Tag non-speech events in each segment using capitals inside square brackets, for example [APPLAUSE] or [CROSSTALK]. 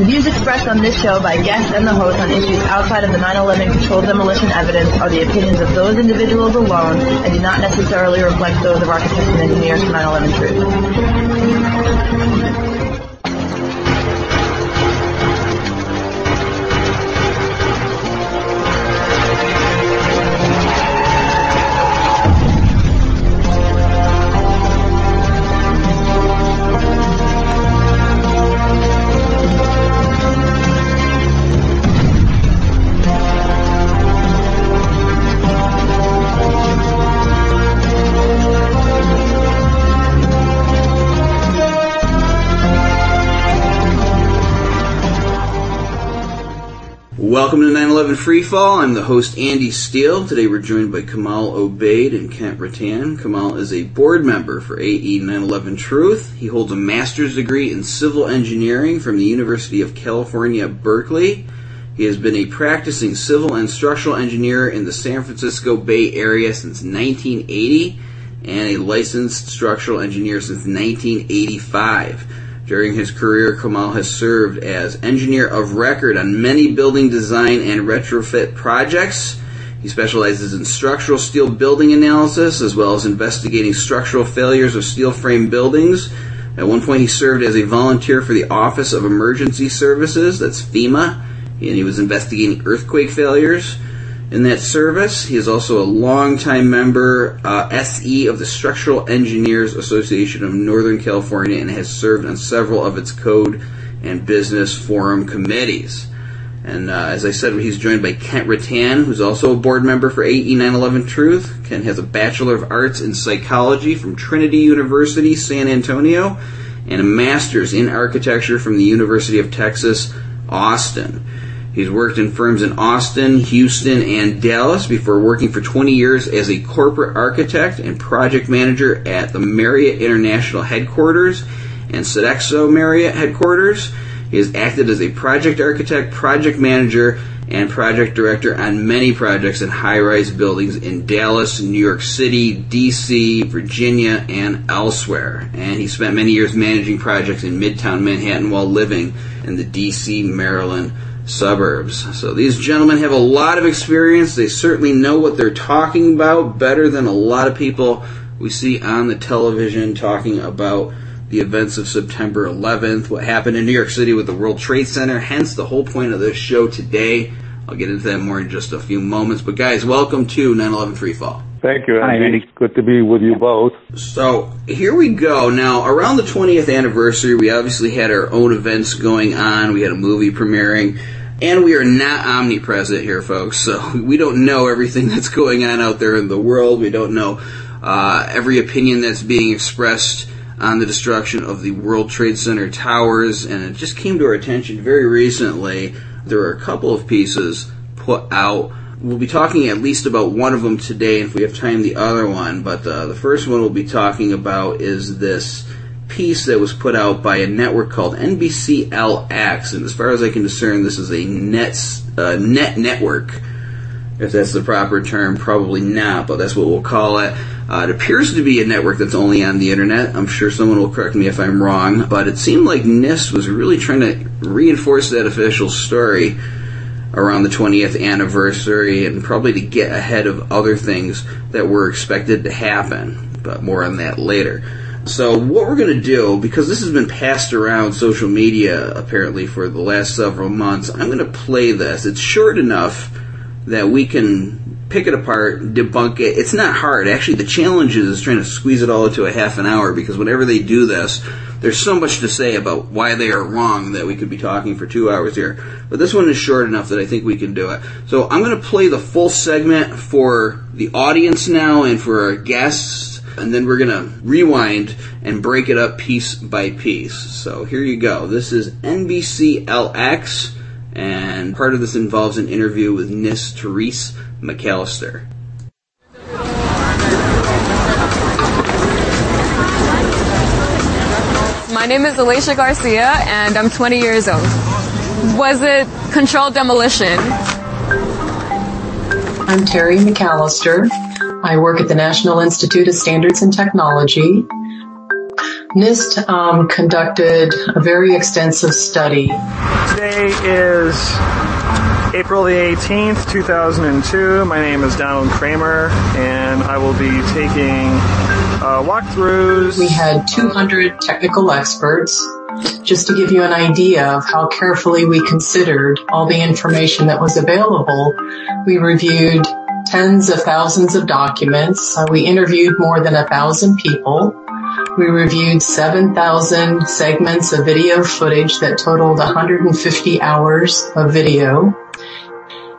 The views expressed on this show by guests and the host on issues outside of the 9-11 controlled demolition evidence are the opinions of those individuals alone and do not necessarily reflect those of architects and engineers for 9-11 truth. Welcome to 9/11 Freefall. I'm the host Andy Steele. Today we're joined by Kamal Obeid and Kent Rattan. Kamal is a board member for AE 9/11 Truth. He holds a master's degree in civil engineering from the University of California, Berkeley. He has been a practicing civil and structural engineer in the San Francisco Bay Area since 1980 and a licensed structural engineer since 1985. During his career, Kamal has served as engineer of record on many building design and retrofit projects. He specializes in structural steel building analysis as well as investigating structural failures of steel frame buildings. At one point, he served as a volunteer for the Office of Emergency Services, that's FEMA, and he was investigating earthquake failures in that service. He is also a longtime member, uh, SE of the Structural Engineers Association of Northern California, and has served on several of its code and business forum committees. And uh, as I said, he's joined by Kent Rattan, who's also a board member for AE 911 Truth. Kent has a Bachelor of Arts in Psychology from Trinity University, San Antonio, and a Master's in Architecture from the University of Texas, Austin. He's worked in firms in Austin, Houston, and Dallas before working for 20 years as a corporate architect and project manager at the Marriott International Headquarters and Sodexo Marriott Headquarters. He has acted as a project architect, project manager, and project director on many projects in high-rise buildings in Dallas, New York City, D.C., Virginia, and elsewhere. And he spent many years managing projects in Midtown Manhattan while living in the D.C., Maryland suburbs. So these gentlemen have a lot of experience. They certainly know what they're talking about better than a lot of people we see on the television talking about the events of September 11th, what happened in New York City with the World Trade Center, hence the whole point of this show today. I'll get into that more in just a few moments. But guys, welcome to 9/11 Freefall. Thank you, Andy. Hi, Andy. Good to be with you both. So here we go. Now, around the 20th anniversary, we obviously had our own events going on. We had a movie premiering. And we are not omnipresent here, folks. So [LAUGHS] we don't know everything that's going on out there in the world. We don't know uh, every opinion that's being expressed on the destruction of the World Trade Center towers. And it just came to our attention very recently. There are a couple of pieces put out. We'll be talking at least about one of them today, and if we have time, the other one. But uh, the first one we'll be talking about is this piece that was put out by a network called NBCLX, and as far as I can discern, this is a net uh, net network. If that's the proper term, probably not, but that's what we'll call it. Uh, it appears to be a network that's only on the internet. I'm sure someone will correct me if I'm wrong, but it seemed like NIST was really trying to reinforce that official story around the 20th anniversary and probably to get ahead of other things that were expected to happen. But more on that later. So what we're going to do, because this has been passed around social media apparently for the last several months, I'm going to play this. It's short enough that we can pick it apart, debunk it. It's not hard. Actually, the challenge is trying to squeeze it all into a half an hour because whenever they do this, there's so much to say about why they are wrong that we could be talking for two hours here. But this one is short enough that I think we can do it. So I'm going to play the full segment for the audience now and for our guests and then we're going to rewind and break it up piece by piece. So here you go. This is NBCLX, and part of this involves an interview with NIST Therese McAllister. My name is Alicia Garcia, and I'm 20 years old. Was it controlled demolition? I'm Terry McAllister. I work at the National Institute of Standards and Technology. NIST um, conducted a very extensive study. Today is April the 18th, 2002. My name is Donald Kramer, and I will be taking uh, walkthroughs. We had 200 technical experts. Just to give you an idea of how carefully we considered all the information that was available, we reviewed tens of thousands of documents. Uh, we interviewed more than a thousand people. We reviewed 7,000 segments of video footage that totaled 150 hours of video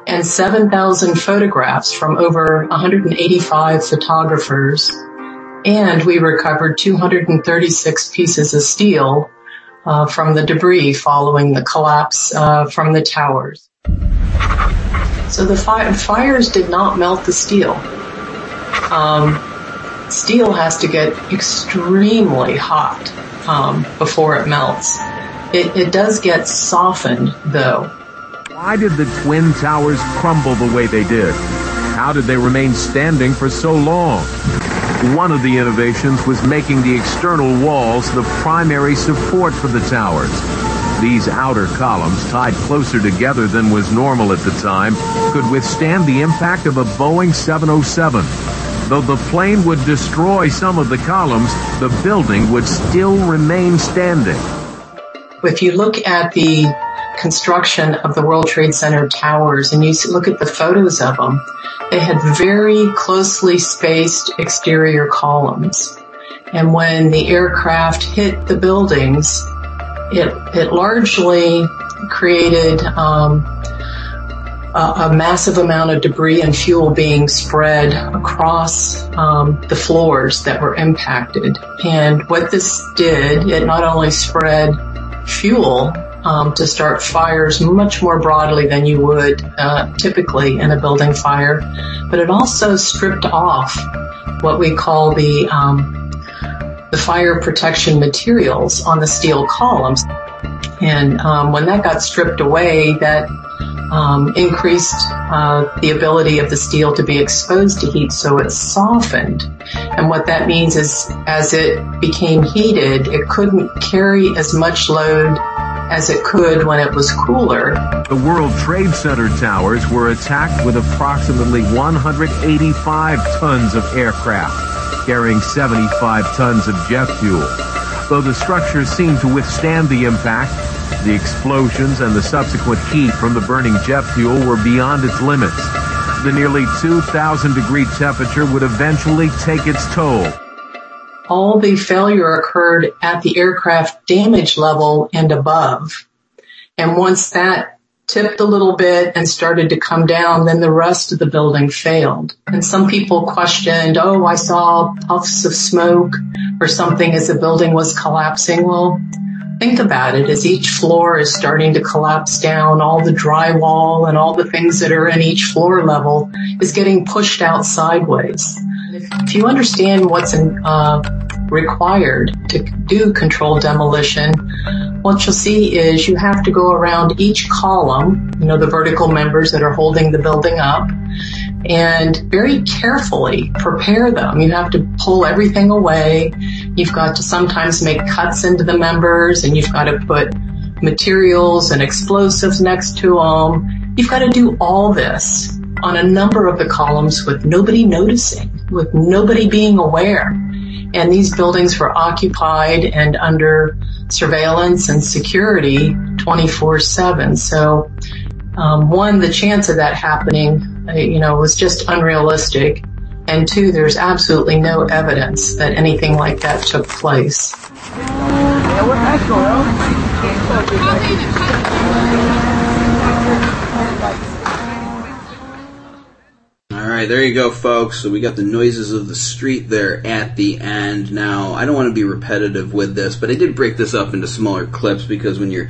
and 7,000 photographs from over 185 photographers. And we recovered 236 pieces of steel uh, from the debris following the collapse uh, from the towers. So the fi- fires did not melt the steel. Um, steel has to get extremely hot um, before it melts. It, it does get softened though. Why did the Twin Towers crumble the way they did? How did they remain standing for so long? One of the innovations was making the external walls the primary support for the towers. These outer columns, tied closer together than was normal at the time, could withstand the impact of a Boeing 707. Though the plane would destroy some of the columns, the building would still remain standing. If you look at the construction of the World Trade Center towers and you look at the photos of them, they had very closely spaced exterior columns. And when the aircraft hit the buildings, it, it largely created um, a, massive amount of debris and fuel being spread across um, the floors that were impacted. And what this did, it not only spread fuel um, to start fires much more broadly than you would uh, typically in a building fire, but it also stripped off what we call the um, the fire protection materials on the steel columns. And um, when that got stripped away, that um, increased uh, the ability of the steel to be exposed to heat, so it softened. And what that means is, as it became heated, it couldn't carry as much load as it could when it was cooler. The World Trade Center towers were attacked with approximately 185 tons of aircraft carrying 75 tons of jet fuel. Though the structure seemed to withstand the impact, the explosions and the subsequent heat from the burning jet fuel were beyond its limits. The nearly 2,000 degree temperature would eventually take its toll. All the failure occurred at the aircraft damage level and above. And once that tipped a little bit and started to come down, then the rest of the building failed. And some people questioned, oh, I saw puffs of smoke or something as the building was collapsing. Well, think about it. As each floor is starting to collapse down, all the drywall and all the things that are in each floor level is getting pushed out sideways. If you understand what's in, uh, required to do controlled demolition, what you'll see is you have to go around each column, you know, the vertical members that are holding the building up, and very carefully prepare them. You have to pull everything away. You've got to sometimes make cuts into the members, and you've got to put materials and explosives next to them. You've got to do all this on a number of the columns with nobody noticing, with nobody being aware and these buildings were occupied and under surveillance and security 24/7. So, um, one, the chance of that happening, uh, you know, was just unrealistic, and two, there's absolutely no evidence that anything like that took place. Right, there you go, folks. So we got the noises of the street there at the end. Now, I don't want to be repetitive with this, but I did break this up into smaller clips because when you're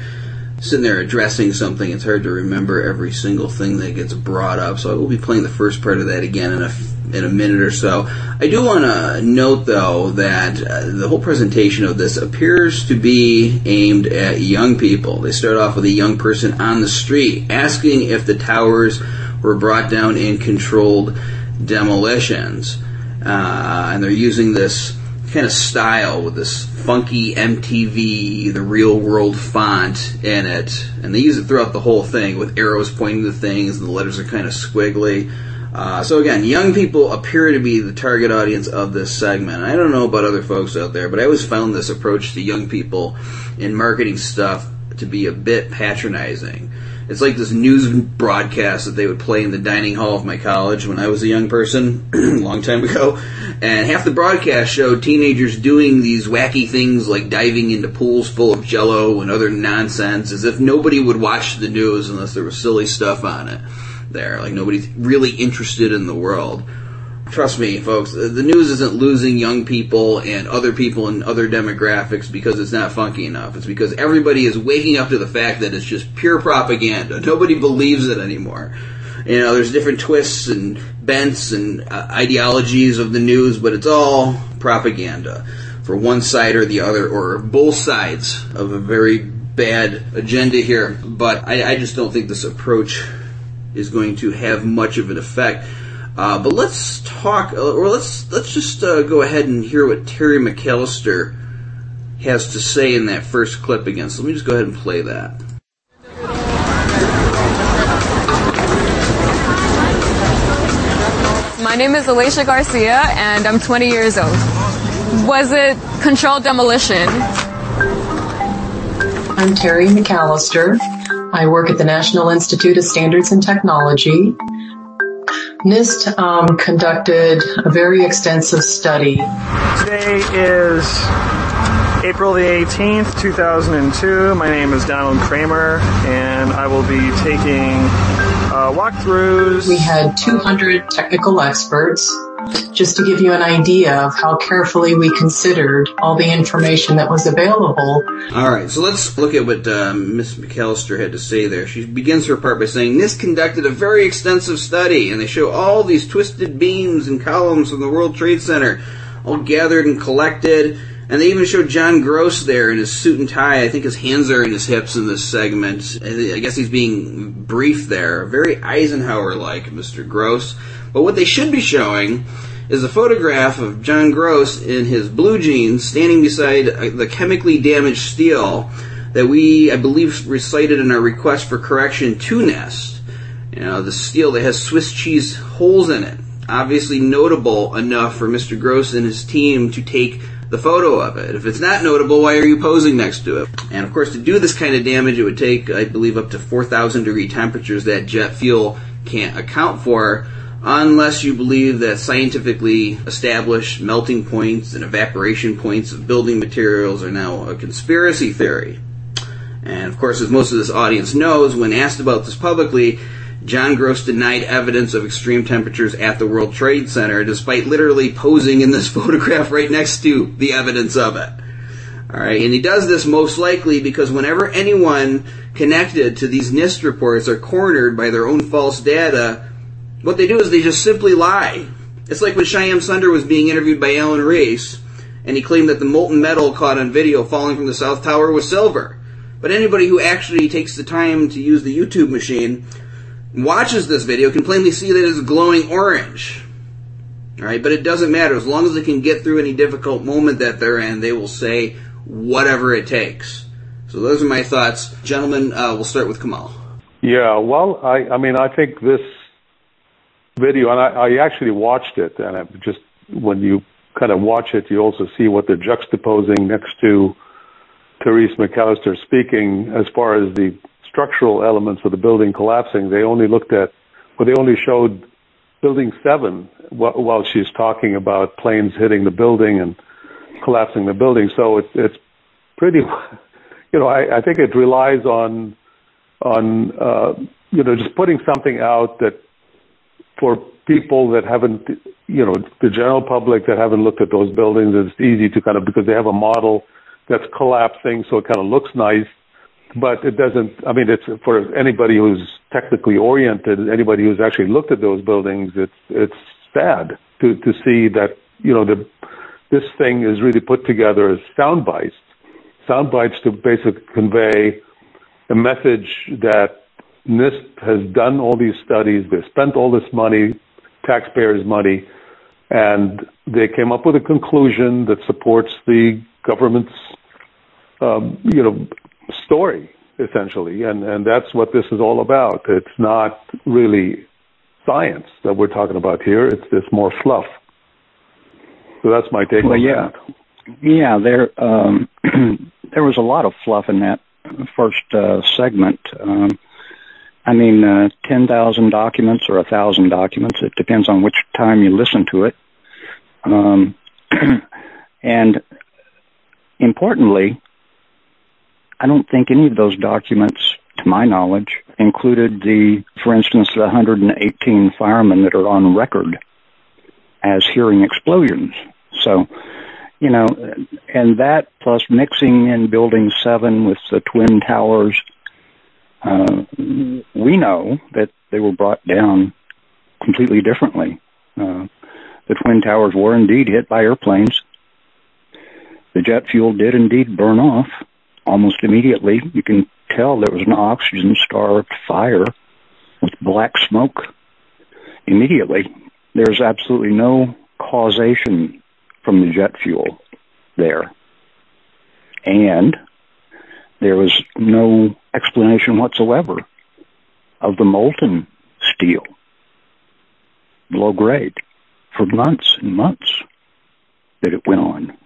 sitting there addressing something, it's hard to remember every single thing that gets brought up. So I will be playing the first part of that again in a in a minute or so. I do want to note, though, that uh, the whole presentation of this appears to be aimed at young people. They start off with a young person on the street asking if the towers were brought down in controlled demolitions. Uh, and they're using this kind of style with this funky MTV, the real world font in it, and they use it throughout the whole thing with arrows pointing to things, and the letters are kind of squiggly. Uh, so again, young people appear to be the target audience of this segment. I don't know about other folks out there, but I always found this approach to young people in marketing stuff to be a bit patronizing. It's like this news broadcast that they would play in the dining hall of my college when I was a young person, a [CLEARS THROAT] long time ago. And half the broadcast showed teenagers doing these wacky things like diving into pools full of jello and other nonsense as if nobody would watch the news unless there was silly stuff on it there. Like nobody's really interested in the world. Trust me, folks, the news isn't losing young people and other people in other demographics because it's not funky enough. It's because everybody is waking up to the fact that it's just pure propaganda. Nobody believes it anymore. You know, there's different twists and bents and uh, ideologies of the news, but it's all propaganda for one side or the other, or both sides of a very bad agenda here. But I, I just don't think this approach is going to have much of an effect. Uh, but let's talk, uh, or let's let's just uh, go ahead and hear what Terry McAllister has to say in that first clip again. So let me just go ahead and play that. My name is Alicia Garcia, and I'm 20 years old. Was it controlled demolition? I'm Terry McAllister. I work at the National Institute of Standards and Technology. NIST um, conducted a very extensive study. Today is April the 18th, 2002. My name is Donald Kramer, and I will be taking uh, walkthroughs. We had 200 technical experts just to give you an idea of how carefully we considered all the information that was available. All right, so let's look at what um, Ms. McAllister had to say there. She begins her part by saying, NIST conducted a very extensive study, and they show all these twisted beams and columns from the World Trade Center, all gathered and collected. And they even showed John Gross there in his suit and tie. I think his hands are in his hips in this segment. I guess he's being brief there. Very Eisenhower-like, Mr. Gross. But what they should be showing is a photograph of John Gross in his blue jeans standing beside uh, the chemically damaged steel that we, I believe, recited in our request for correction to NIST. You know, the steel that has Swiss cheese holes in it. Obviously notable enough for Mr. Gross and his team to take the photo of it. If it's not notable, why are you posing next to it? And of course, to do this kind of damage, it would take, I believe, up to 4,000 degree temperatures that jet fuel can't account for unless you believe that scientifically established melting points and evaporation points of building materials are now a conspiracy theory. And of course, as most of this audience knows, when asked about this publicly, John Gross denied evidence of extreme temperatures at the World Trade Center, despite literally posing in this [LAUGHS] photograph right next to the evidence of it. Alright, and he does this most likely because whenever anyone connected to these NIST reports are cornered by their own false data, what they do is they just simply lie. It's like when Shyam Sunder was being interviewed by Alan Reese, and he claimed that the molten metal caught on video falling from the South Tower was silver. But anybody who actually takes the time to use the YouTube machine watches this video can plainly see that it's glowing orange. Alright, but it doesn't matter. As long as they can get through any difficult moment that they're in, they will say whatever it takes. So those are my thoughts. Gentlemen, uh, we'll start with Kamal. Yeah, well, I, I mean, I think this video, and I, I actually watched it, and I just when you kind of watch it, you also see what they're juxtaposing next to Therese McAllister speaking as far as the structural elements of the building collapsing. They only looked at, well, they only showed building seven while she's talking about planes hitting the building and collapsing the building. So it's it's pretty, [LAUGHS] you know, I, I think it relies on on uh, you know just putting something out that for people that haven't, you know, the general public that haven't looked at those buildings, it's easy to kind of because they have a model that's collapsing, so it kind of looks nice but it doesn't. I mean, it's for anybody who's technically oriented, anybody who's actually looked at those buildings. It's it's sad to to see that you know the this thing is really put together as sound bites, sound bites to basically convey a message that NIST has done all these studies, they've spent all this money, taxpayers' money, and they came up with a conclusion that supports the government's, um, you know, story essentially, and and that's what this is all about. It's not really science that we're talking about here. It's this more fluff. So that's my take well, on yeah. that. Yeah, there um, [CLEARS THROAT] there was a lot of fluff in that first uh, segment. Um, I mean, uh, 10,000 documents or 1,000 documents. It depends on which time you listen to it. Um, [CLEARS THROAT] and importantly, I don't think any of those documents, to my knowledge, included the, for instance, the 118 firemen that are on record as hearing explosions. So, you know, and that plus mixing in Building 7 with the Twin Towers, we know that they were brought down completely differently. Uh, the Twin Towers were indeed hit by airplanes. The jet fuel did indeed burn off almost immediately. You can tell there was an oxygen-starved fire with black smoke immediately. There's absolutely no causation from the jet fuel there. And there was no explanation whatsoever of the molten steel, low grade, for months and months that it went on.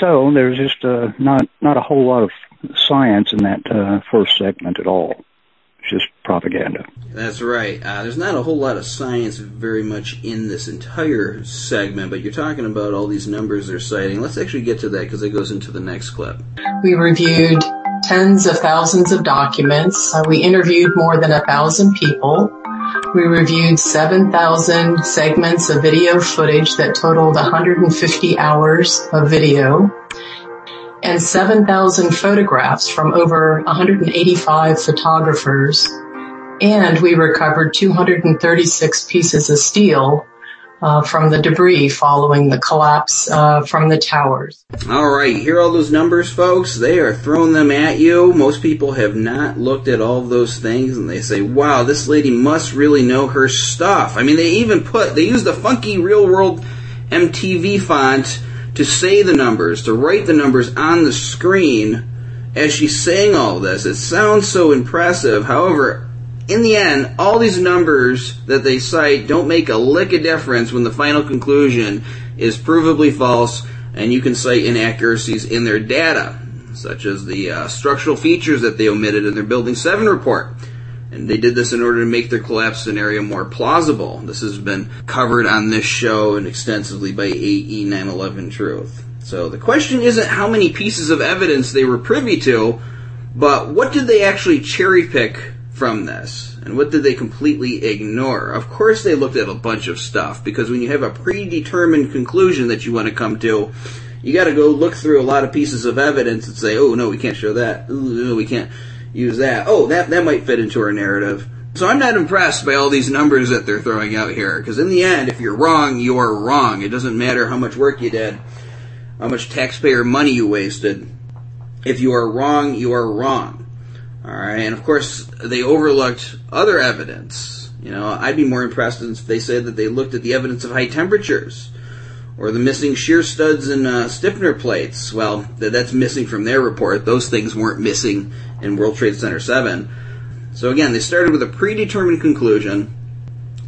So there's just uh, not not a whole lot of science in that uh, first segment at all. It's just propaganda. That's right. Uh, there's not a whole lot of science very much in this entire segment, but you're talking about all these numbers they're citing. Let's actually get to that because it goes into the next clip. We reviewed tens of thousands of documents. Uh, we interviewed more than a thousand people. We reviewed 7,000 segments of video footage that totaled 150 hours of video and 7,000 photographs from over 185 photographers. And we recovered 236 pieces of steel uh, from the debris following the collapse uh, from the towers. All right, hear all those numbers, folks? They are throwing them at you. Most people have not looked at all those things, and they say, "Wow, this lady must really know her stuff." I mean, they even put they use the funky real world MTV font to say the numbers, to write the numbers on the screen as she's saying all this. It sounds so impressive. However, in the end, all these numbers that they cite don't make a lick of difference when the final conclusion is provably false and you can cite inaccuracies in their data, such as the uh, structural features that they omitted in their Building 7 report. And they did this in order to make their collapse scenario more plausible. This has been covered on this show and extensively by AE 911 Truth. So the question isn't how many pieces of evidence they were privy to, but what did they actually cherry pick from this? And what did they completely ignore? Of course, they looked at a bunch of stuff because when you have a predetermined conclusion that you want to come to, you got to go look through a lot of pieces of evidence and say, "Oh no, we can't show that. Ooh, we can't use that. Oh, that that might fit into our narrative." So I'm not impressed by all these numbers that they're throwing out here because in the end, if you're wrong, you are wrong. It doesn't matter how much work you did, how much taxpayer money you wasted. If you are wrong, you are wrong. All right, and of course they overlooked other evidence. You know, I'd be more impressed if they said that they looked at the evidence of high temperatures or the missing shear studs and uh, stiffener plates. Well, that's missing from their report. Those things weren't missing in World Trade Center 7. So again, they started with a predetermined conclusion,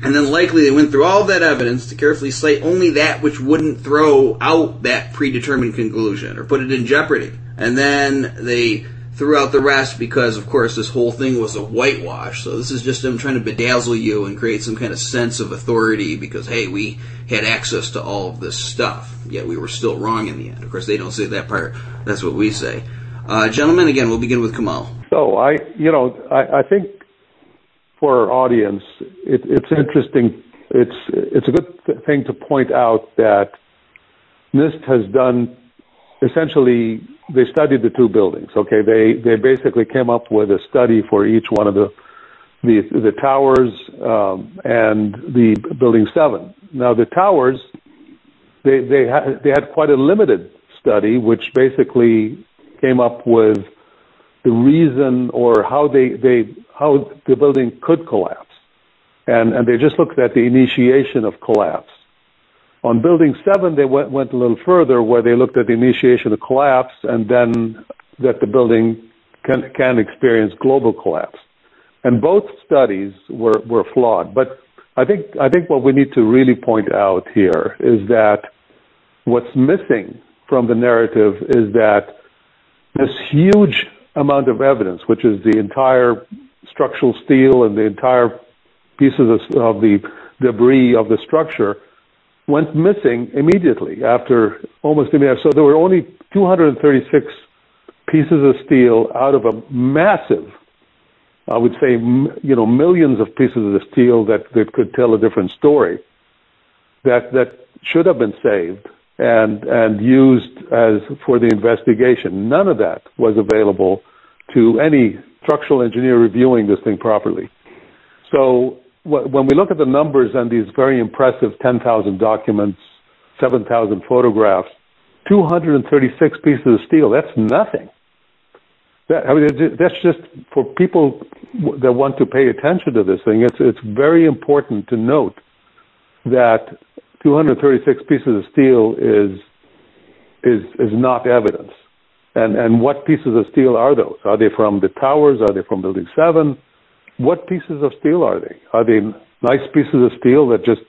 and then likely they went through all that evidence to carefully cite only that which wouldn't throw out that predetermined conclusion or put it in jeopardy. And then they threw out the rest because, of course, this whole thing was a whitewash. So this is just them trying to bedazzle you and create some kind of sense of authority because, hey, we had access to all of this stuff, yet we were still wrong in the end. Of course, they don't say that part. That's what we say. Uh, gentlemen, again, we'll begin with Kamal. So I, you know, I, I think for our audience, it, it's interesting. It's it's a good thing to point out that NIST has done essentially they studied the two buildings. Okay, they they basically came up with a study for each one of the the the towers um, and the building seven. Now the towers, they they had they had quite a limited study, which basically came up with the reason or how they they how the building could collapse. and, and they just looked at the initiation of collapse. On building seven, they went, went a little further where they looked at the initiation of collapse and then that the building can, can experience global collapse. And both studies were, were flawed. But I think, I think what we need to really point out here is that what's missing from the narrative is that this huge amount of evidence, which is the entire structural steel and the entire pieces of, the debris of the structure, went missing immediately after almost immediately. So there were only 236 pieces of steel out of a massive, I would say, you know, millions of pieces of steel that, that could tell a different story that, that should have been saved and, and used as for the investigation. None of that was available to any structural engineer reviewing this thing properly. So when we look at the numbers and these very impressive 10,000 documents, 7,000 photographs, 236 pieces of steel, that's nothing. That, I mean, that's just for people that want to pay attention to this thing. It's, it's very important to note that 236 pieces of steel is, is, is not evidence. And, and what pieces of steel are those? Are they from the towers? Are they from building seven? what pieces of steel are they? Are they nice pieces of steel that just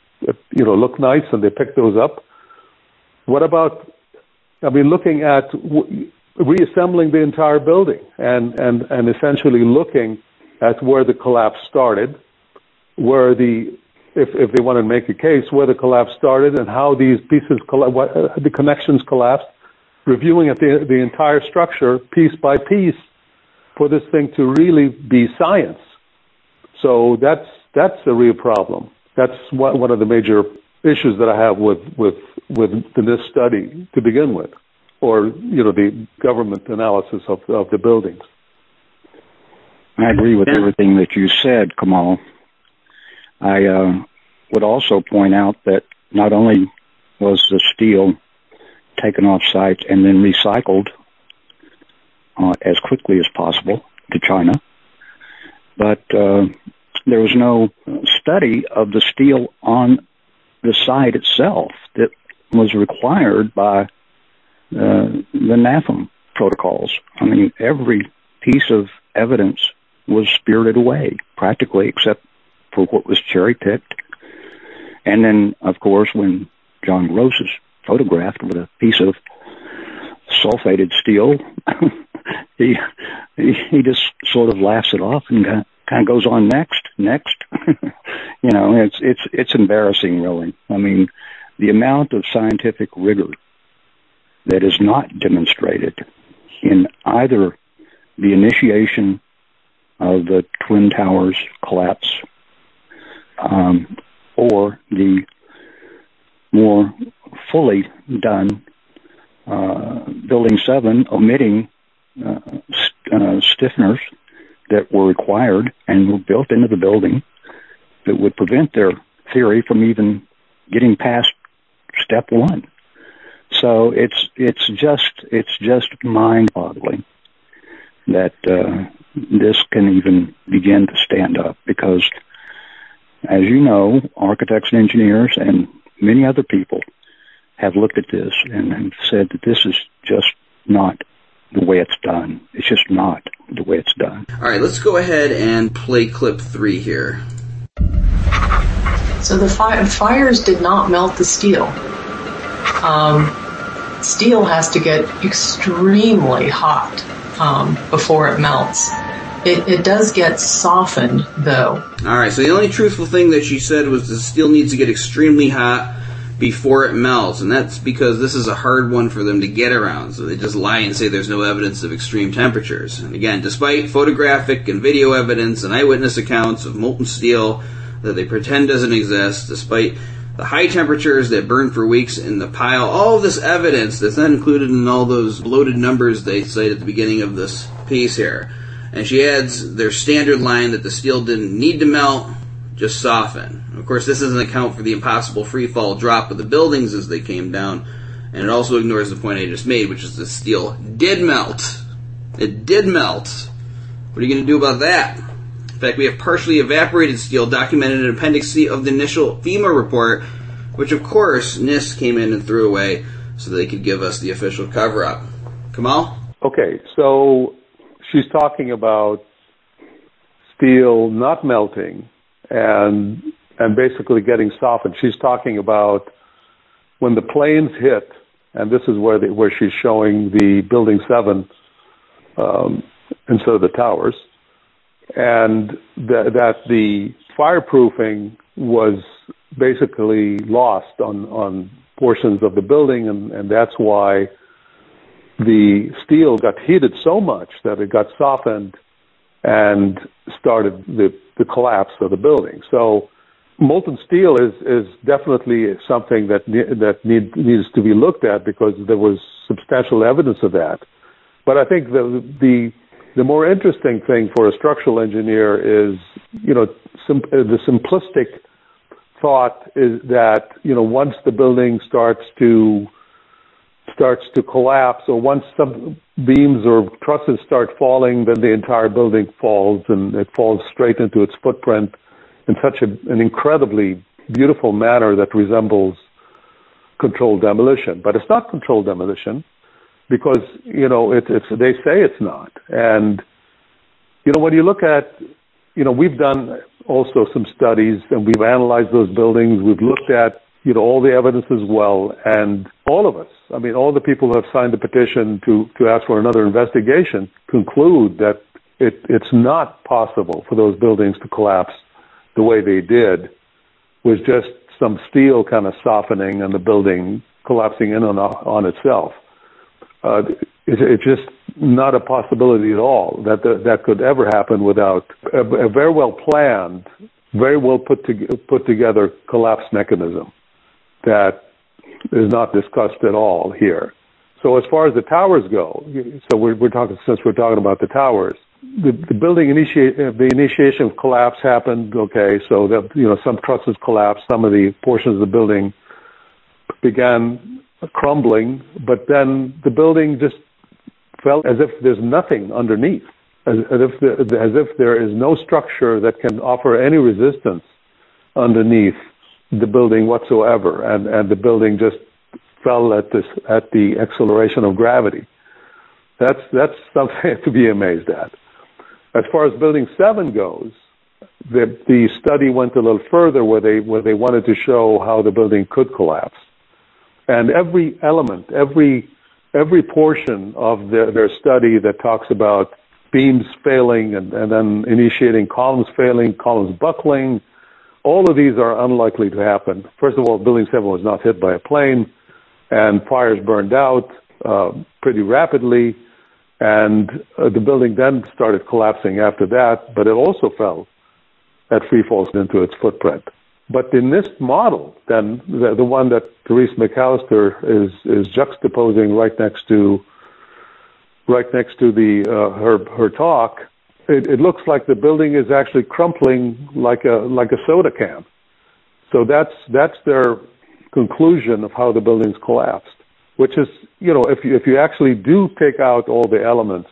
you know look nice and they pick those up? What about? I mean, looking at w- reassembling the entire building and and and essentially looking at where the collapse started, where the if if they want to make a case where the collapse started and how these pieces what, uh, the connections collapsed, reviewing at the the entire structure piece by piece for this thing to really be science so that's that's a real problem. That's one, one of the major issues that I have with with with this study to begin with, or you know the government analysis of of the buildings. I agree with everything that you said, Kamal. I uh, would also point out that not only was the steel taken off site and then recycled uh, as quickly as possible to China, but uh, there was no study of the steel on the site itself that was required by the NAFEM protocols. I mean, every piece of evidence was spirited away, practically, except for what was cherry picked. And then, of course, when John Gross is photographed with a piece of sulfated steel, [LAUGHS] he, he he just sort of laughs it off and kind of goes on next, next. [LAUGHS] you know, it's it's it's embarrassing, really. I mean, the amount of scientific rigor that is not demonstrated in either the initiation of the twin towers collapse or the more fully done uh, building seven omitting uh, uh, stiffeners that were required and were built into the building that would prevent their theory from even getting past step one. So it's it's just it's just mind-boggling that this can even begin to stand up because, as you know, architects and engineers and many other people have looked at this and, and said that this is just not the way it's done. It's just not the way it's done. All right, let's go ahead and play clip three here. So the fi- fires did not melt the steel. Um, steel has to get extremely hot um, before it melts. It, it, does get softened, though. All right. So the only truthful thing that she said was the steel needs to get extremely hot before it melts, and that's because this is a hard one for them to get around. So they just lie and say there's no evidence of extreme temperatures. And again, despite photographic and video evidence and eyewitness accounts of molten steel that they pretend doesn't exist, despite the high temperatures that burn for weeks in the pile, all this evidence that's not included in all those bloated numbers they cite at the beginning of this piece here. And she adds their standard line that the steel didn't need to melt, just soften. Of course, this doesn't account for the impossible free fall drop of the buildings as they came down, and it also ignores the point I just made, which is the steel did melt. It did melt. What are you going to do about that? In fact, we have partially evaporated steel documented in Appendix C of the initial FEMA report, which of course NIST came in and threw away so they could give us the official cover up. Kamal? Okay, so she's talking about steel not melting and and basically getting softened. She's talking about when the planes hit, and this is where the, where she's showing the building seven um, instead of the towers, and th- that the fireproofing was basically lost on on portions of the building, and, and that's why the steel got heated so much that it got softened and started the, the collapse of the building. So molten steel is, is definitely something that that need, needs to be looked at because there was substantial evidence of that. But I think the the the more interesting thing for a structural engineer is you know sim- uh, the simplistic thought is that you know once the building starts to starts to collapse or once some beams or trusses start falling then the entire building falls and it falls straight into its footprint in such a, an incredibly beautiful manner that resembles controlled demolition but it's not controlled demolition because you know it, it's they say it's not and you know when you look at you know we've done also some studies and we've analyzed those buildings. We've looked at you know all the evidence as well, and all of us, I mean, all the people who have signed the petition to to ask for another investigation conclude that it, it's not possible for those buildings to collapse the way they did, with just some steel kind of softening and the building collapsing in on on itself. Uh, it, it's just not a possibility at all that the, that could ever happen without a, a very well planned, very well put to, put together collapse mechanism that is not discussed at all here. So as far as the towers go, so we're, we're talking since we're talking about the towers, the, the building initiate uh, the initiation of collapse happened. Okay, so that you know some trusses collapsed, some of the portions of the building began crumbling, but then the building just felt as if there's nothing underneath, as, as if the, as if there is no structure that can offer any resistance underneath the building whatsoever, and and the building just fell at this at the acceleration of gravity. That's that's something [LAUGHS] to be amazed at. As far as building seven goes, the the study went a little further where they where they wanted to show how the building could collapse. And every element, every every portion of their, their study that talks about beams failing and, and then initiating columns failing, columns buckling, all of these are unlikely to happen. First of all, Building 7 was not hit by a plane, and fires burned out uh, pretty rapidly, and uh, the building then started collapsing after that, but it also fell at free falls into its footprint. But in this model, then the, the one that Therese McAllister is is juxtaposing right next to right next to the uh, her her talk, it, it looks like the building is actually crumpling like a like a soda can. So that's that's their conclusion of how the building's collapsed. Which is, you know, if you if you actually do take out all the elements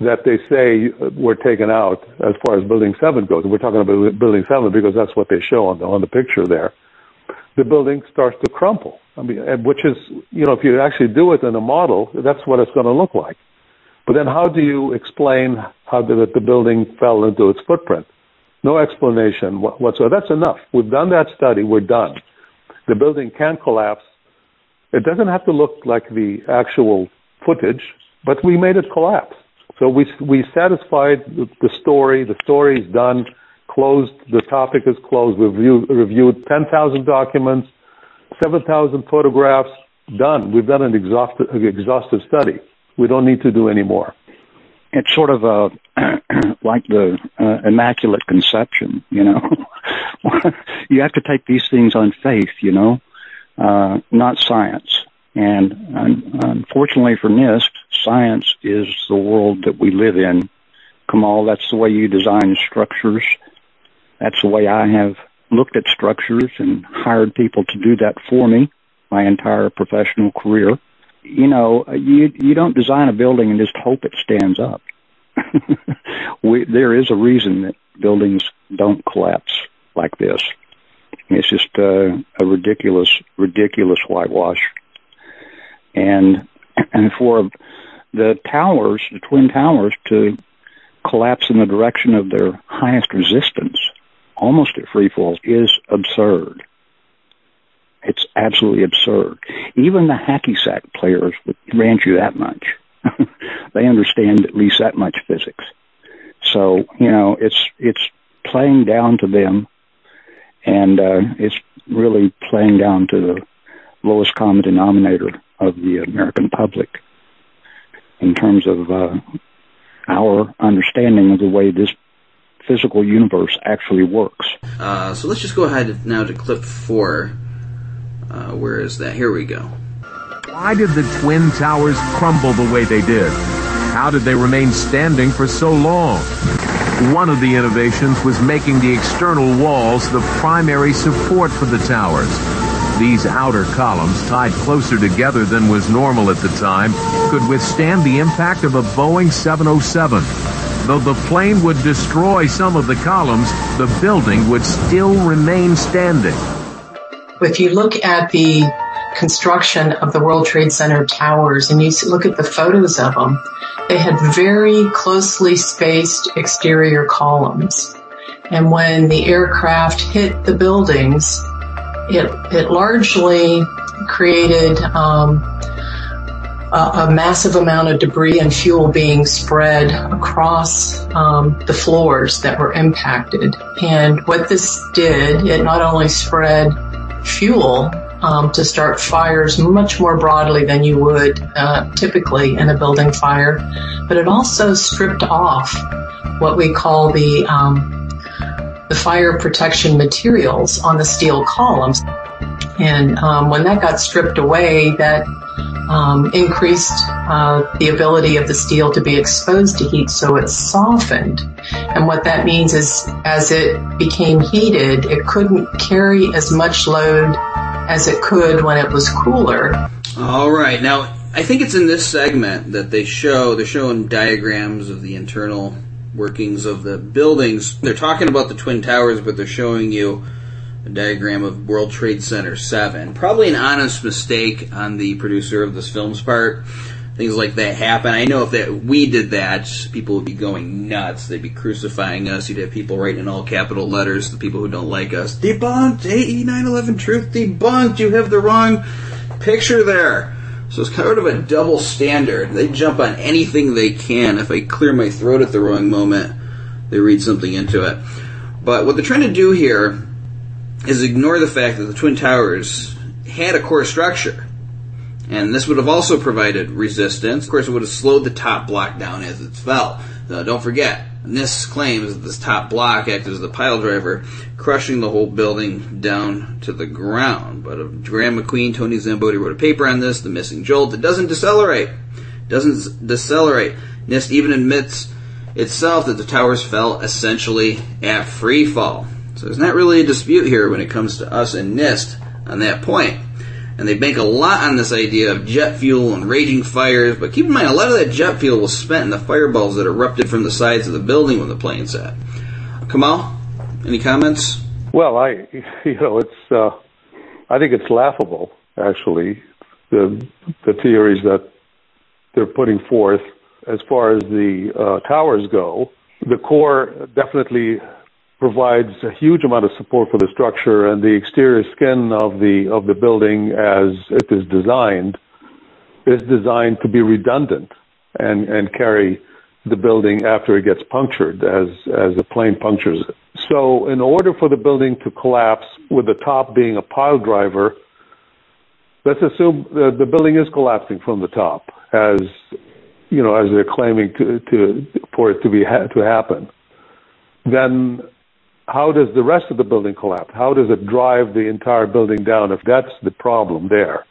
that they say were taken out as far as Building 7 goes. We're talking about Building 7 because that's what they show on the, on the picture there. The building starts to crumple. I mean, which is, you know, if you actually do it in a model, that's what it's going to look like. But then how do you explain how the, the building fell into its footprint? No explanation whatsoever. That's enough. We've done that study. We're done. The building can collapse. It doesn't have to look like the actual footage, but we made it collapse. So we we satisfied the, story. The story is done, closed. The topic is closed. We've review, reviewed 10,000 documents, 7,000 photographs. Done. We've done an exhaustive, exhaustive study. We don't need to do any more. It's sort of a [CLEARS THROAT] like the uh, immaculate conception, you know. [LAUGHS] you have to take these things on faith, you know, uh, not science. And unfortunately for NIST, science is the world that we live in. Kamal, that's the way you design structures. That's the way I have looked at structures and hired people to do that for me my entire professional career. You know, you you don't design a building and just hope it stands up. [LAUGHS] we, there is a reason that buildings don't collapse like this. It's just uh, a ridiculous, ridiculous whitewash. And and for the towers, the twin towers, to collapse in the direction of their highest resistance, almost at free fall, is absurd. It's absolutely absurd. Even the hacky sack players would grant you that much. [LAUGHS] they understand at least that much physics. So you know, it's it's playing down to them, and uh, it's really playing down to the lowest common denominator of the American public in terms of uh, our understanding of the way this physical universe actually works. Uh, so let's just go ahead now to clip four. Uh, where is that? Here we go. Why did the Twin Towers crumble the way they did? How did they remain standing for so long? One of the innovations was making the external walls the primary support for the towers. These outer columns, tied closer together than was normal at the time, could withstand the impact of a Boeing 707. Though the plane would destroy some of the columns, the building would still remain standing. If you look at the construction of the World Trade Center towers and you look at the photos of them, they had very closely spaced exterior columns. And when the aircraft hit the buildings, it, it largely created um, a, a, massive amount of debris and fuel being spread across um, the floors that were impacted. And what this did, it not only spread fuel um, to start fires much more broadly than you would uh, typically in a building fire, but it also stripped off what we call the um, the fire protection materials on the steel columns. And um, when that got stripped away, that um, increased uh, the ability of the steel to be exposed to heat, so it softened. And what that means is, as it became heated, it couldn't carry as much load as it could when it was cooler. All right. Now, I think it's in this segment that they show they're showing diagrams of the internal workings of the buildings. They're talking about the twin towers, but they're showing you a diagram of World Trade Center 7. Probably an honest mistake on the producer of this film's part. Things like that happen. I know if that we did that, people would be going nuts. They'd be crucifying us. You'd have people writing in all capital letters, the people who don't like us. Debunked! AE 911 truth debunked! You have the wrong picture there. So it's kind of a double standard. They jump on anything they can. If I clear my throat at the wrong moment, they read something into it. But what they're trying to do here is ignore the fact that the Twin Towers had a core structure. And this would have also provided resistance. Of course, it would have slowed the top block down as it fell. Uh, don't forget, NIST claims that this top block acted as the pile driver, crushing the whole building down to the ground. But Graeme MacQueen, Tony Szamboti wrote a paper on this, The Missing Jolt. It doesn't decelerate. doesn't decelerate. NIST even admits itself that the towers fell essentially at free fall. So there's not really a dispute here when it comes to us and NIST on that point. And they bank a lot on this idea of jet fuel and raging fires, but keep in mind a lot of that jet fuel was spent in the fireballs that erupted from the sides of the building when the plane set. Kamal, any comments? Well, I, [LAUGHS] you know, it's, uh, I think it's laughable, actually, the, the theories that they're putting forth as far as the uh, towers go. The core definitely provides a huge amount of support for the structure and the exterior skin of the of the building as it is designed is designed to be redundant and and carry the building after it gets punctured as as the plane punctures it. So in order for the building to collapse with the top being a pile driver, let's assume the, the building is collapsing from the top as you know as they're claiming to to for it to be to happen. Then how does the rest of the building collapse? How does it drive the entire building down if that's the problem there?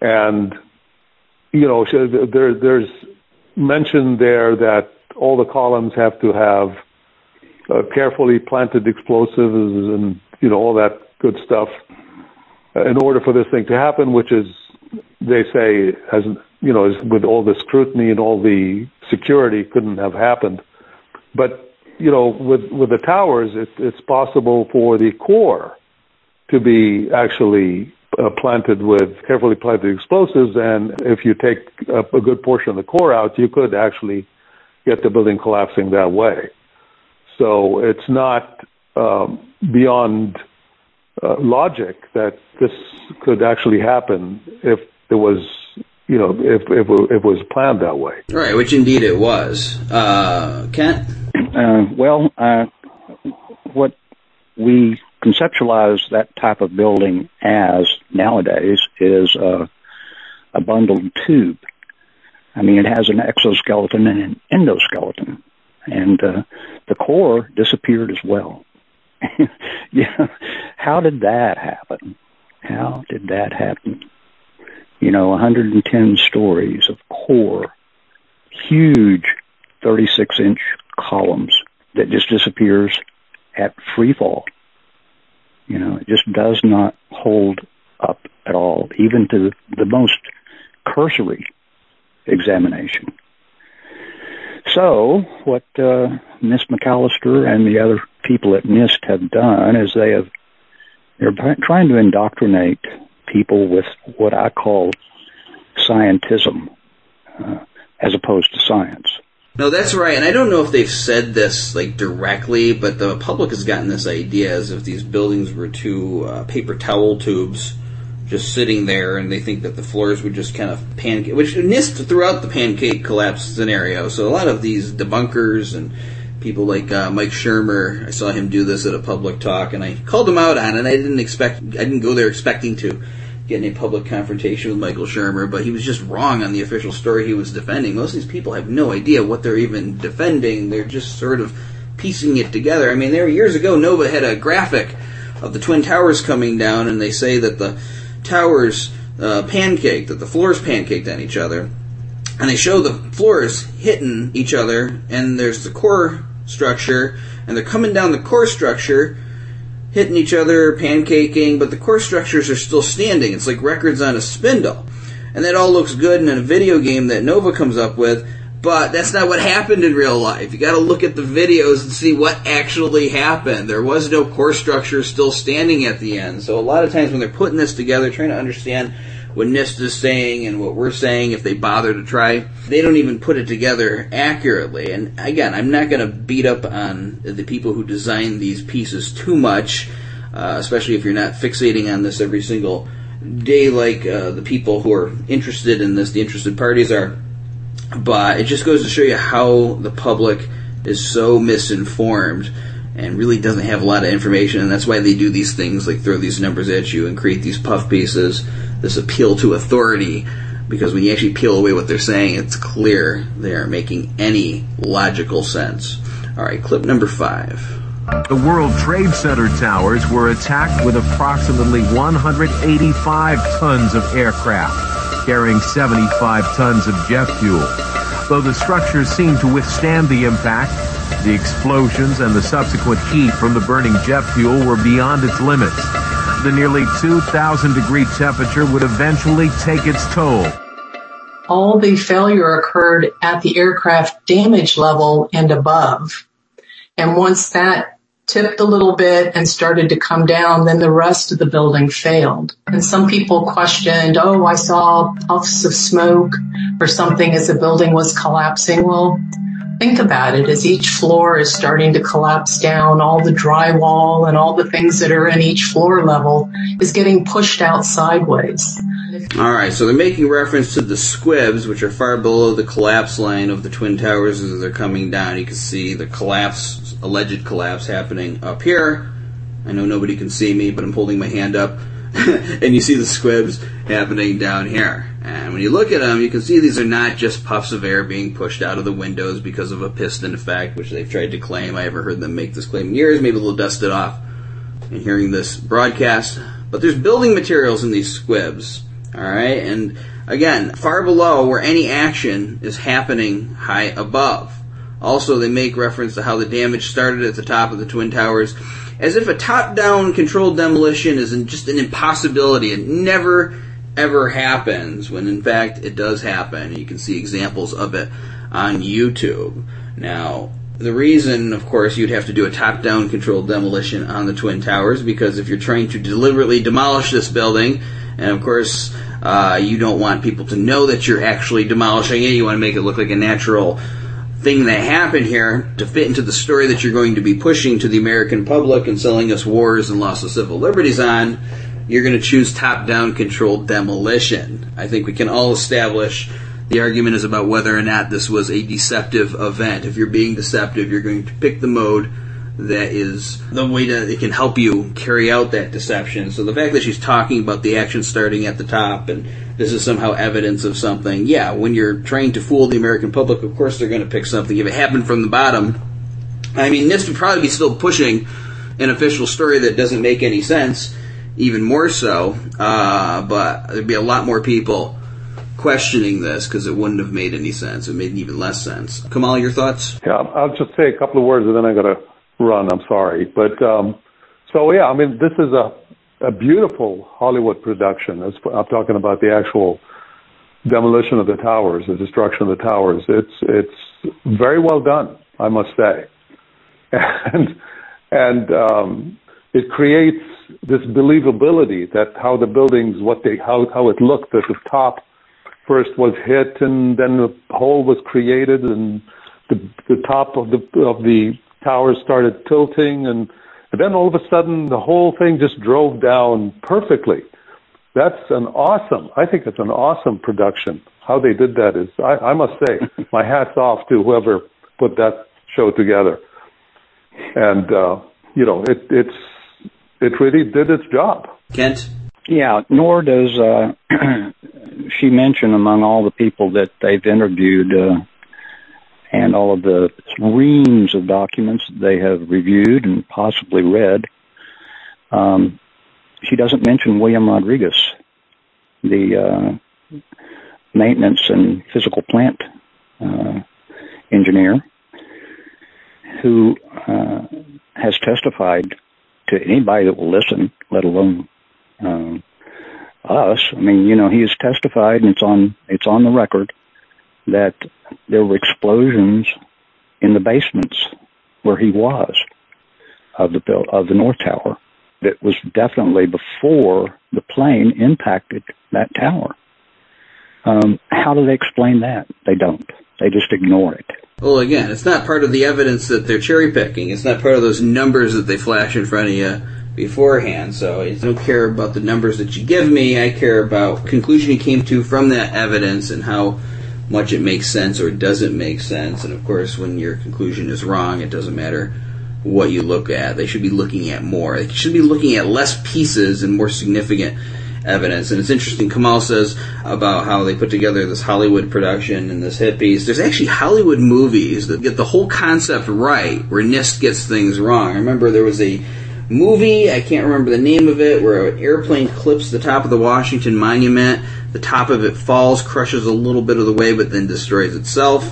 And, you know, there, there's mentioned there that all the columns have to have uh, carefully planted explosives and, you know, all that good stuff in order for this thing to happen, which is, they say, has, you know, with all the scrutiny and all the security couldn't have happened. But you know, with with the towers, it, it's possible for the core to be actually uh, planted with carefully planted explosives, and if you take a, a good portion of the core out, you could actually get the building collapsing that way. So it's not um, beyond uh, logic that this could actually happen if there was, you know, if, if, if it was planned that way. Right, which indeed it was. Uh, Kent? Uh, well, uh, what we conceptualize that type of building as nowadays is uh, a bundled tube. I mean, it has an exoskeleton and an endoskeleton, and uh, the core disappeared as well. [LAUGHS] yeah, how did that happen? How did that happen? You know, 110 stories of core, huge 36 inch columns that just disappears at free fall. You know, it just does not hold up at all, even to the most cursory examination. So, what uh, Miss McAllister and the other people at NIST have done is they have they're trying to indoctrinate people with what I call scientism, uh, as opposed to science. No, that's right. And I don't know if they've said this like directly, but the public has gotten this idea as if these buildings were two uh, paper towel tubes just sitting there, and they think that the floors would just kind of pancake, which NIST throughout the pancake collapse scenario. So a lot of these debunkers and people like uh, Mike Shermer, I saw him do this at a public talk, and I called him out on it. I didn't expect, I didn't go there expecting to get in a public confrontation with Michael Shermer, but he was just wrong on the official story he was defending. Most of these people have no idea what they're even defending. They're just sort of piecing it together. I mean, there years ago, Nova had a graphic of the Twin Towers coming down, and they say that the towers uh, pancaked, that the floors pancaked on each other. And they show the floors hitting each other, and there's the core structure, and they're coming down the core structure, hitting each other, pancaking, but the core structures are still standing. It's like records on a spindle. And that all looks good in a video game that Nova comes up with, but that's not what happened in real life. You gotta look at the videos and see what actually happened. There was no core structure still standing at the end. So a lot of times when they're putting this together, trying to understand what NIST is saying and what we're saying, if they bother to try, they don't even put it together accurately. And again, I'm not going to beat up on the people who design these pieces too much, uh, especially if you're not fixating on this every single day like uh, the people who are interested in this, the interested parties are. But it just goes to show you how the public is so misinformed and really doesn't have a lot of information, and that's why they do these things like throw these numbers at you and create these puff pieces, this appeal to authority. Because when you actually peel away what they're saying, it's clear they aren't making any logical sense. All right, clip number five. The World Trade Center towers were attacked with approximately 185 tons of aircraft, carrying 75 tons of jet fuel. Though the structures seemed to withstand the impact, the explosions and the subsequent heat from the burning jet fuel were beyond its limits. The nearly 2,000 degree temperature would eventually take its toll. All the failure occurred at the aircraft damage level and above. And once that tipped a little bit and started to come down, then the rest of the building failed. And some people questioned, oh, I saw puffs of smoke or something as the building was collapsing. Well, think about it as each floor is starting to collapse down, all the drywall and all the things that are in each floor level is getting pushed out sideways. All right, so they're making reference to the squibs, which are far below the collapse line of the Twin Towers as they're coming down. You can see the collapse, alleged collapse happening up here. I know nobody can see me, but I'm holding my hand up. [LAUGHS] and you see the squibs happening down here. And when you look at them, you can see these are not just puffs of air being pushed out of the windows because of a piston effect, which they've tried to claim. I haven't heard them make this claim in years. Maybe they'll dust it off in hearing this broadcast. But there's building materials in these squibs. Alright? And again, far below where any action is happening high above. Also, they make reference to how the damage started at the top of the Twin Towers as if a top-down controlled demolition is just an impossibility. It never ever happens when in fact it does happen. You can see examples of it on YouTube. Now, The reason, of course, you'd have to do a top-down controlled demolition on the Twin Towers because if you're trying to deliberately demolish this building, and of course, uh, you don't want people to know that you're actually demolishing it. You want to make it look like a natural thing that happened here to fit into the story that you're going to be pushing to the American public and selling us wars and loss of civil liberties on. You're going to choose top-down controlled demolition. I think we can all establish the argument is about whether or not this was a deceptive event. If you're being deceptive, you're going to pick the mode that is the way that it can help you carry out that deception. So the fact that she's talking about the action starting at the top and this is somehow evidence of something, yeah, when you're trying to fool the American public, of course they're going to pick something. If it happened from the bottom, I mean, this would probably be still pushing an official story that doesn't make any sense, even more so, uh, but there'd be a lot more people questioning this because it wouldn't have made any sense. It made even less sense. Kamal, your thoughts? Yeah, I'll just say a couple of words and then I got to run. I'm sorry, but um, so yeah, I mean, this is a a beautiful Hollywood production. I'm talking about the actual demolition of the towers, the destruction of the towers. It's it's very well done, I must say, [LAUGHS] and and um, it creates this believability that how the buildings, what they, how how it looked at the top first was hit, and then the hole was created, and the the top of the of the towers started tilting, and, and then all of a sudden the whole thing just drove down perfectly. That's an awesome. I think it's an awesome production. How they did that is, I, I must say, [LAUGHS] my hat's off to whoever put that show together. And uh, you know, it it's it really did its job. Kent. Yeah, nor does uh, [CLEARS THROAT] she mention among all the people that they've interviewed uh, and all of the reams of documents they have reviewed and possibly read. Um, she doesn't mention William Rodriguez, the uh, maintenance and physical plant uh, engineer, who uh, has testified to anybody that will listen, let alone um, us. I mean, you know, he has testified, and it's on it's on the record that there were explosions in the basements where he was of the build, of the North Tower. That was definitely before the plane impacted that tower. Um, how do they explain that? They don't. They just ignore it. Well, again, it's not part of the evidence that they're cherry picking. It's not part of those numbers that they flash in front of you beforehand. So I don't care about the numbers that you give me. I care about conclusion you came to from that evidence and how much it makes sense or doesn't make sense. And of course, when your conclusion is wrong, it doesn't matter what you look at. They should be looking at more. They should be looking at less pieces and more significant evidence. And it's interesting, Kamal says about how they put together this Hollywood production and this hit piece. There's actually Hollywood movies that get the whole concept right where NIST gets things wrong. I remember there was a movie, I can't remember the name of it, where an airplane clips the top of the Washington Monument the top of it falls, crushes a little bit of the way, but then destroys itself.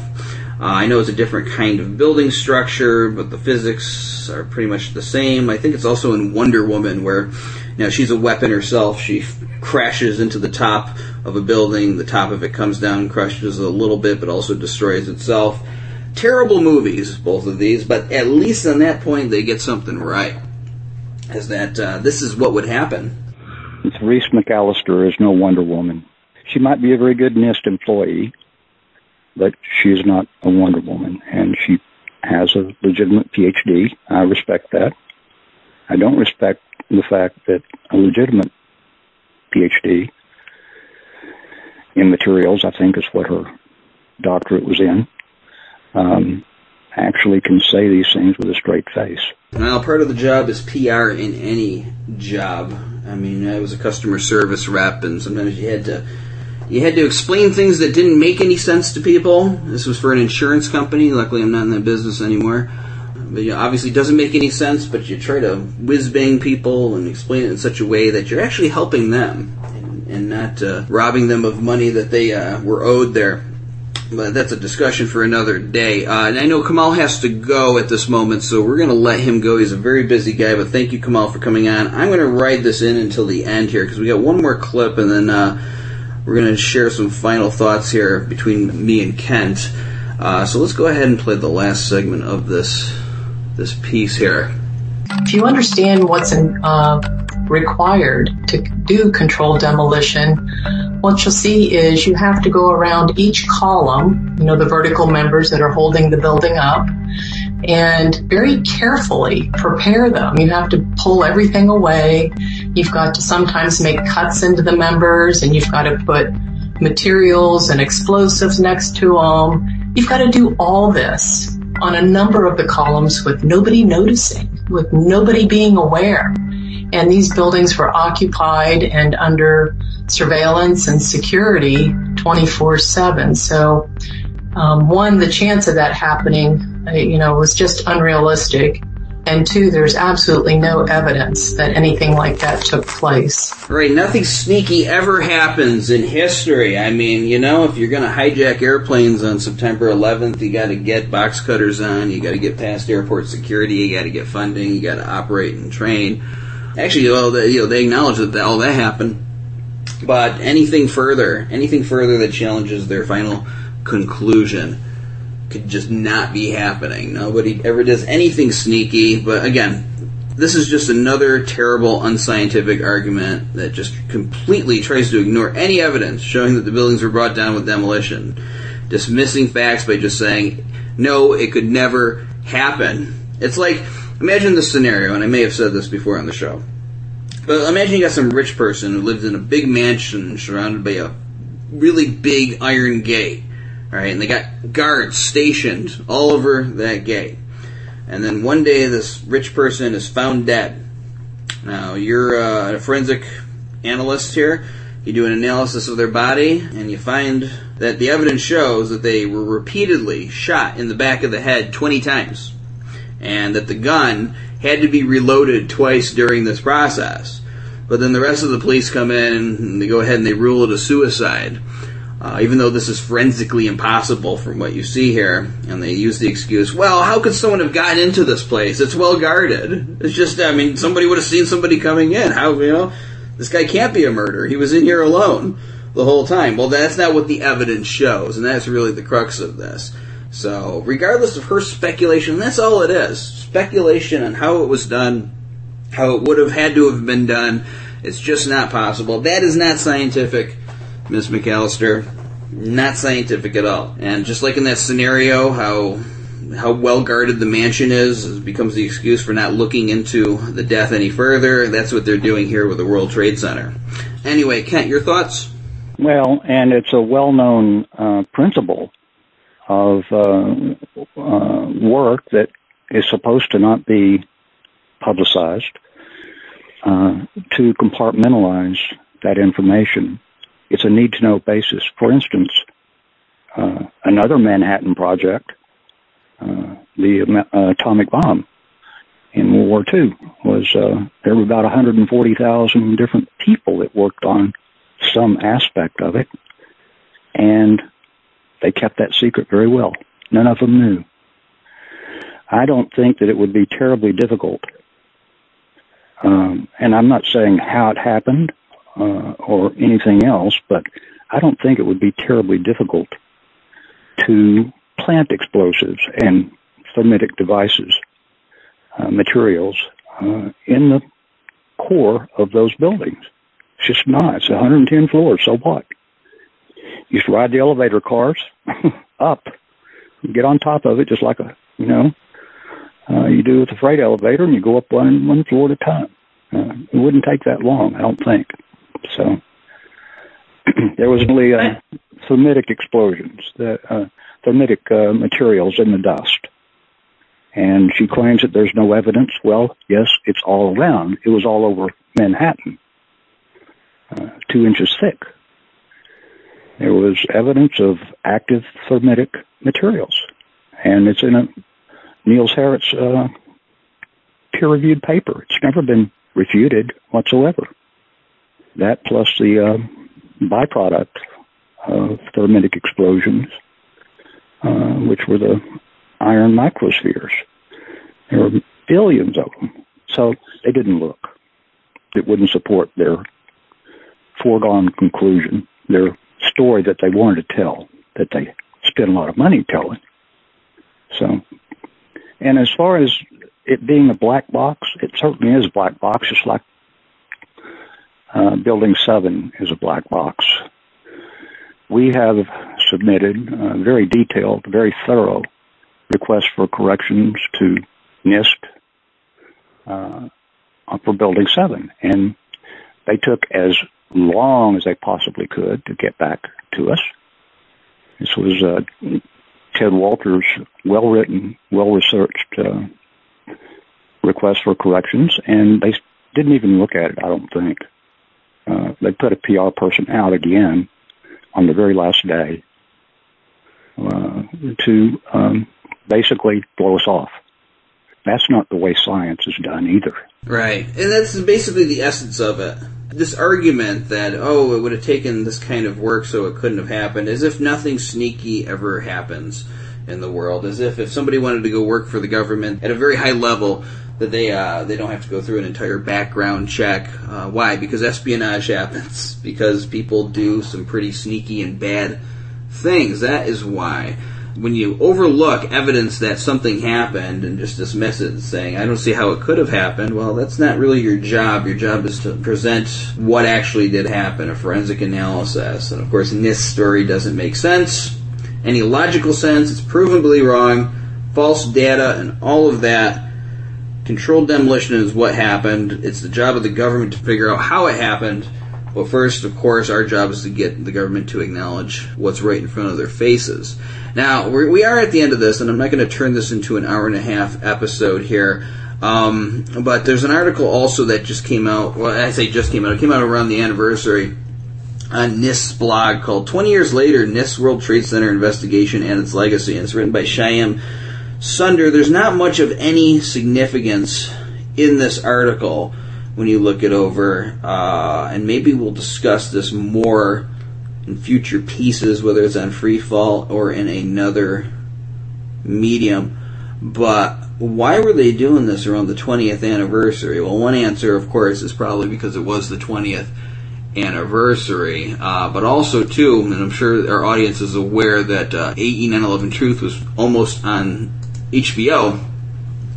Uh, I know it's a different kind of building structure, but the physics are pretty much the same. I think it's also in Wonder Woman, where you she's a weapon herself. She f- crashes into the top of a building. The top of it comes down, crushes a little bit, but also destroys itself. Terrible movies, both of these, but at least on that point they get something right. Is that uh, this is what would happen Reese McAllister is no Wonder Woman. She might be a very good NIST employee, but she is not a Wonder Woman, and she has a legitimate PhD. I respect that. I don't respect the fact that a legitimate PhD in materials, I think is what her doctorate was in, um, actually can say these things with a straight face. Well, part of the job is PR in any job. I mean, I was a customer service rep, and sometimes you had to you had to explain things that didn't make any sense to people. This was for an insurance company. Luckily, I'm not in that business anymore. But you know, obviously, it doesn't make any sense. But you try to whiz bang people and explain it in such a way that you're actually helping them and, and not uh, robbing them of money that they uh, were owed there but that's a discussion for another day. Uh, and I know Kamal has to go at this moment, so we're going to let him go. He's a very busy guy, but thank you, Kamal, for coming on. I'm going to ride this in until the end here because we got one more clip, and then uh, we're going to share some final thoughts here between me and Kent. Uh, so let's go ahead and play the last segment of this this piece here. If you understand what's in, uh, required to do controlled demolition, what you'll see is you have to go around each column, you know, the vertical members that are holding the building up, and very carefully prepare them. You have to pull everything away. You've got to sometimes make cuts into the members and you've got to put materials and explosives next to them. You've got to do all this on a number of the columns with nobody noticing, with nobody being aware. And these buildings were occupied and under surveillance and security 24 7. So, um, one, the chance of that happening, uh, you know, was just unrealistic and two, there's absolutely no evidence that anything like that took place. Right, nothing sneaky ever happens in history. I mean, you know, if you're going to hijack airplanes on September 11th, you got to get box cutters on, you got to get past airport security, you got to get funding, you got to operate and train. Actually, well, they, you know, they acknowledge that all that happened. But anything further, anything further that challenges their final conclusion could just not be happening. Nobody ever does anything sneaky, but again, this is just another terrible, unscientific argument that just completely tries to ignore any evidence showing that the buildings were brought down with demolition, dismissing facts by just saying, no, it could never happen. It's like, imagine this scenario, and I may have said this before on the show, but imagine you got some rich person who lives in a big mansion surrounded by a really big iron gate Right, and they got guards stationed all over that gate. And then one day, this rich person is found dead. Now, you're uh, a forensic analyst here. You do an analysis of their body, and you find that the evidence shows that they were repeatedly shot in the back of the head 20 times, and that the gun had to be reloaded twice during this process. But then the rest of the police come in and they go ahead and they rule it a suicide. Uh, even though this is forensically impossible from what you see here, and they use the excuse, well, how could someone have gotten into this place? It's well guarded. It's just, I mean, somebody would have seen somebody coming in. How, you know, this guy can't be a murderer. He was in here alone the whole time. Well, that's not what the evidence shows, and that's really the crux of this. So, regardless of her speculation, that's all it is speculation on how it was done, how it would have had to have been done. It's just not possible. That is not scientific. Miss McAllister. Not scientific at all. And just like in that scenario, how how well guarded the mansion is becomes the excuse for not looking into the death any further. That's what they're doing here with the World Trade Center. Anyway, Kent, your thoughts? Well, and it's a well-known uh, principle of uh, uh, work that is supposed to not be publicized uh, to compartmentalize that information it's a need to know basis. For instance, uh, another Manhattan project, uh, the uh, atomic bomb in World War II, was there were about 140,000 different people that worked on some aspect of it, and they kept that secret very well. None of them knew. I don't think that it would be terribly difficult. Um, and I'm not saying how it happened or anything else, but I don't think it would be terribly difficult to plant explosives and thermitic devices, uh, materials, uh, in the core of those buildings. It's just not. It's 110 floors, so what? You just ride the elevator cars [LAUGHS] up, get on top of it just like a, you know, uh, you do with a freight elevator and you go up one, one floor at a time. Uh, it wouldn't take that long, I don't think. So [CLEARS THROAT] there was only uh, thermitic explosions, the uh, thermitic uh, materials in the dust. And she claims that there's no evidence. Well, yes, it's all around. It was all over Manhattan, uh, two inches thick. There was evidence of active thermitic materials, and it's in a Niels Harrit uh, peer-reviewed paper. It's never been refuted whatsoever. That plus the uh, byproduct of thermitic explosions, uh, which were the iron microspheres. There were billions of them. So they didn't look. It wouldn't support their foregone conclusion, their story that they wanted to tell, that they spent a lot of money telling. So, and as far as it being a black box, it certainly is a black box, just like uh, Building 7 is a black box. We have submitted a very detailed, very thorough request for corrections to NIST uh, for Building 7. And they took as long as they possibly could to get back to us. This was uh, Ted Walter's well-written, well-researched uh, request for corrections, and they didn't even look at it, I don't think. Uh, they put a PR person out again on the very last day uh, to um, basically blow us off. That's not the way science is done either. Right. And that's basically the essence of it. This argument that, oh, it would have taken this kind of work so it couldn't have happened, as if nothing sneaky ever happens in the world, as if if somebody wanted to go work for the government at a very high level, that they uh, they don't have to go through an entire background check. Uh, why? Because espionage happens. [LAUGHS] Because people do some pretty sneaky and bad things. That is why when you overlook evidence that something happened and just dismiss it saying, I don't see how it could have happened, well, that's not really your job. Your job is to present what actually did happen, a forensic analysis. And of course, this story doesn't make sense. Any logical sense, it's provably wrong, false data, and all of that. Controlled demolition is what happened. It's the job of the government to figure out how it happened. But first, of course, our job is to get the government to acknowledge what's right in front of their faces. Now, we're, we are at the end of this, and I'm not going to turn this into an hour and a half episode here. Um, but there's an article also that just came out. Well, I say just came out. It came out around the anniversary on NIST's blog called 20 Years Later, NIST World Trade Center Investigation and Its Legacy. And it's written by Shyam Sunder. There's not much of any significance in this article when you look it over. Uh, and maybe we'll discuss this more in future pieces, whether it's on Freefall or in another medium. But why were they doing this around the 20th anniversary? Well, one answer, of course, is probably because it was the 20th anniversary. Uh, but also, too, and I'm sure our audience is aware that uh, AE 911 Truth was almost on HBO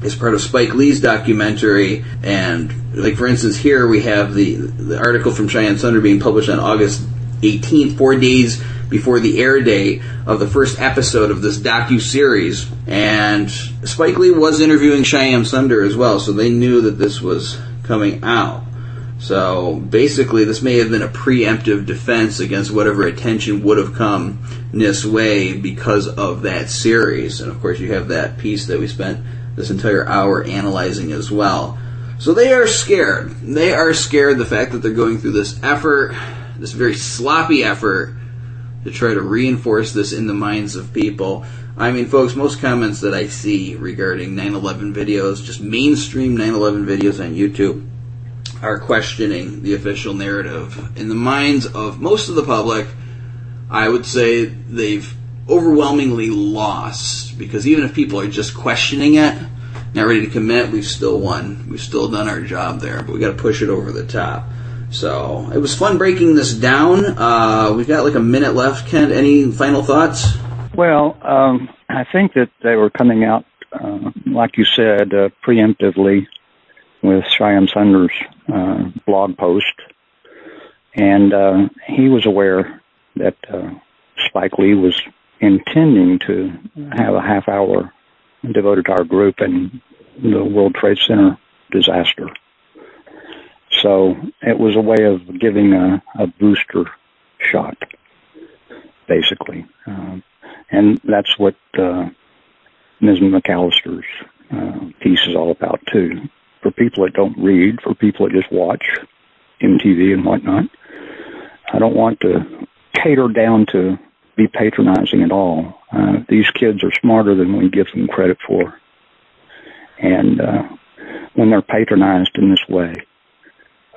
as part of Spike Lee's documentary. And, like, for instance, here we have the, the article from Shyam Sunder being published on August 18th, four days before the air date of the first episode of this docu series. And Spike Lee was interviewing Shyam Sunder as well, so they knew that this was coming out. So basically, this may have been a preemptive defense against whatever attention would have come this way because of that series. And of course, you have that piece that we spent this entire hour analyzing as well. So they are scared. They are scared the fact that they're going through this effort this very sloppy effort to try to reinforce this in the minds of people. I mean, folks, most comments that I see regarding 9/11 videos, just mainstream 9/11 videos on YouTube, are questioning the official narrative in the minds of most of the public. I would say they've overwhelmingly lost because even if people are just questioning it, not ready to commit, we've still won. We've still done our job there, but we got to push it over the top. So it was fun breaking this down. Uh, we've got like a minute left. Kent, any final thoughts? Well, um, I think that they were coming out, uh, like you said, uh, preemptively with Shyam Sunder's uh, blog post, and uh, he was aware that uh, Spike Lee was intending to have a half hour devoted to our group and the World Trade Center disaster. So it was a way of giving a, a booster shot, basically. Um, and that's what uh, Ms. McAllister's uh, piece is all about, too. For people that don't read, for people that just watch MTV and whatnot, I don't want to cater down to be patronizing at all. Uh, these kids are smarter than we give them credit for. And uh, when they're patronized in this way,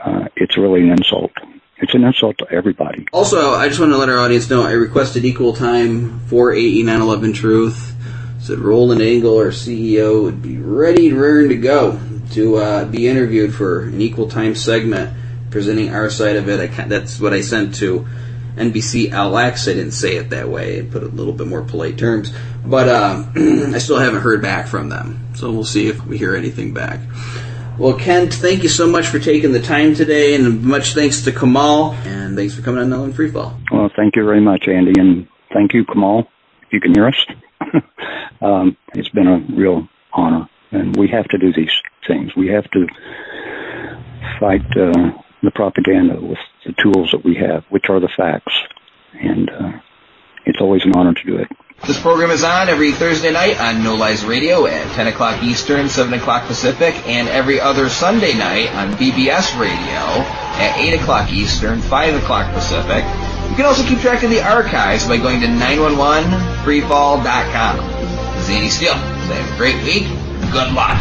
uh, it's really an insult. It's an insult to everybody. Also, I just want to let our audience know I requested equal time for AE 911 Truth. Said Roland Angle, our CEO, would be ready and raring to go to uh, be interviewed for an equal time segment presenting our side of it. I, that's what I sent to NBC LX. I didn't say it that way. I put it a little bit more polite terms. But uh, [CLEARS THROAT] I still haven't heard back from them. So we'll see if we hear anything back. Well, Kent, thank you so much for taking the time today, and much thanks to Kamal, and thanks for coming on Nellen Freefall. Well, thank you very much, Andy, and thank you, Kamal, if you can hear us. [LAUGHS] um, it's been a real honor, and we have to do these things. We have to fight uh, the propaganda with the tools that we have, which are the facts, and uh, it's always an honor to do it. This program is on every Thursday night on No Lies Radio at 10 o'clock Eastern, 7 o'clock Pacific, and every other Sunday night on BBS Radio at 8 o'clock Eastern, 5 o'clock Pacific. You can also keep track of the archives by going to 911freefall.com. This is Steele. Have a great week. Good luck.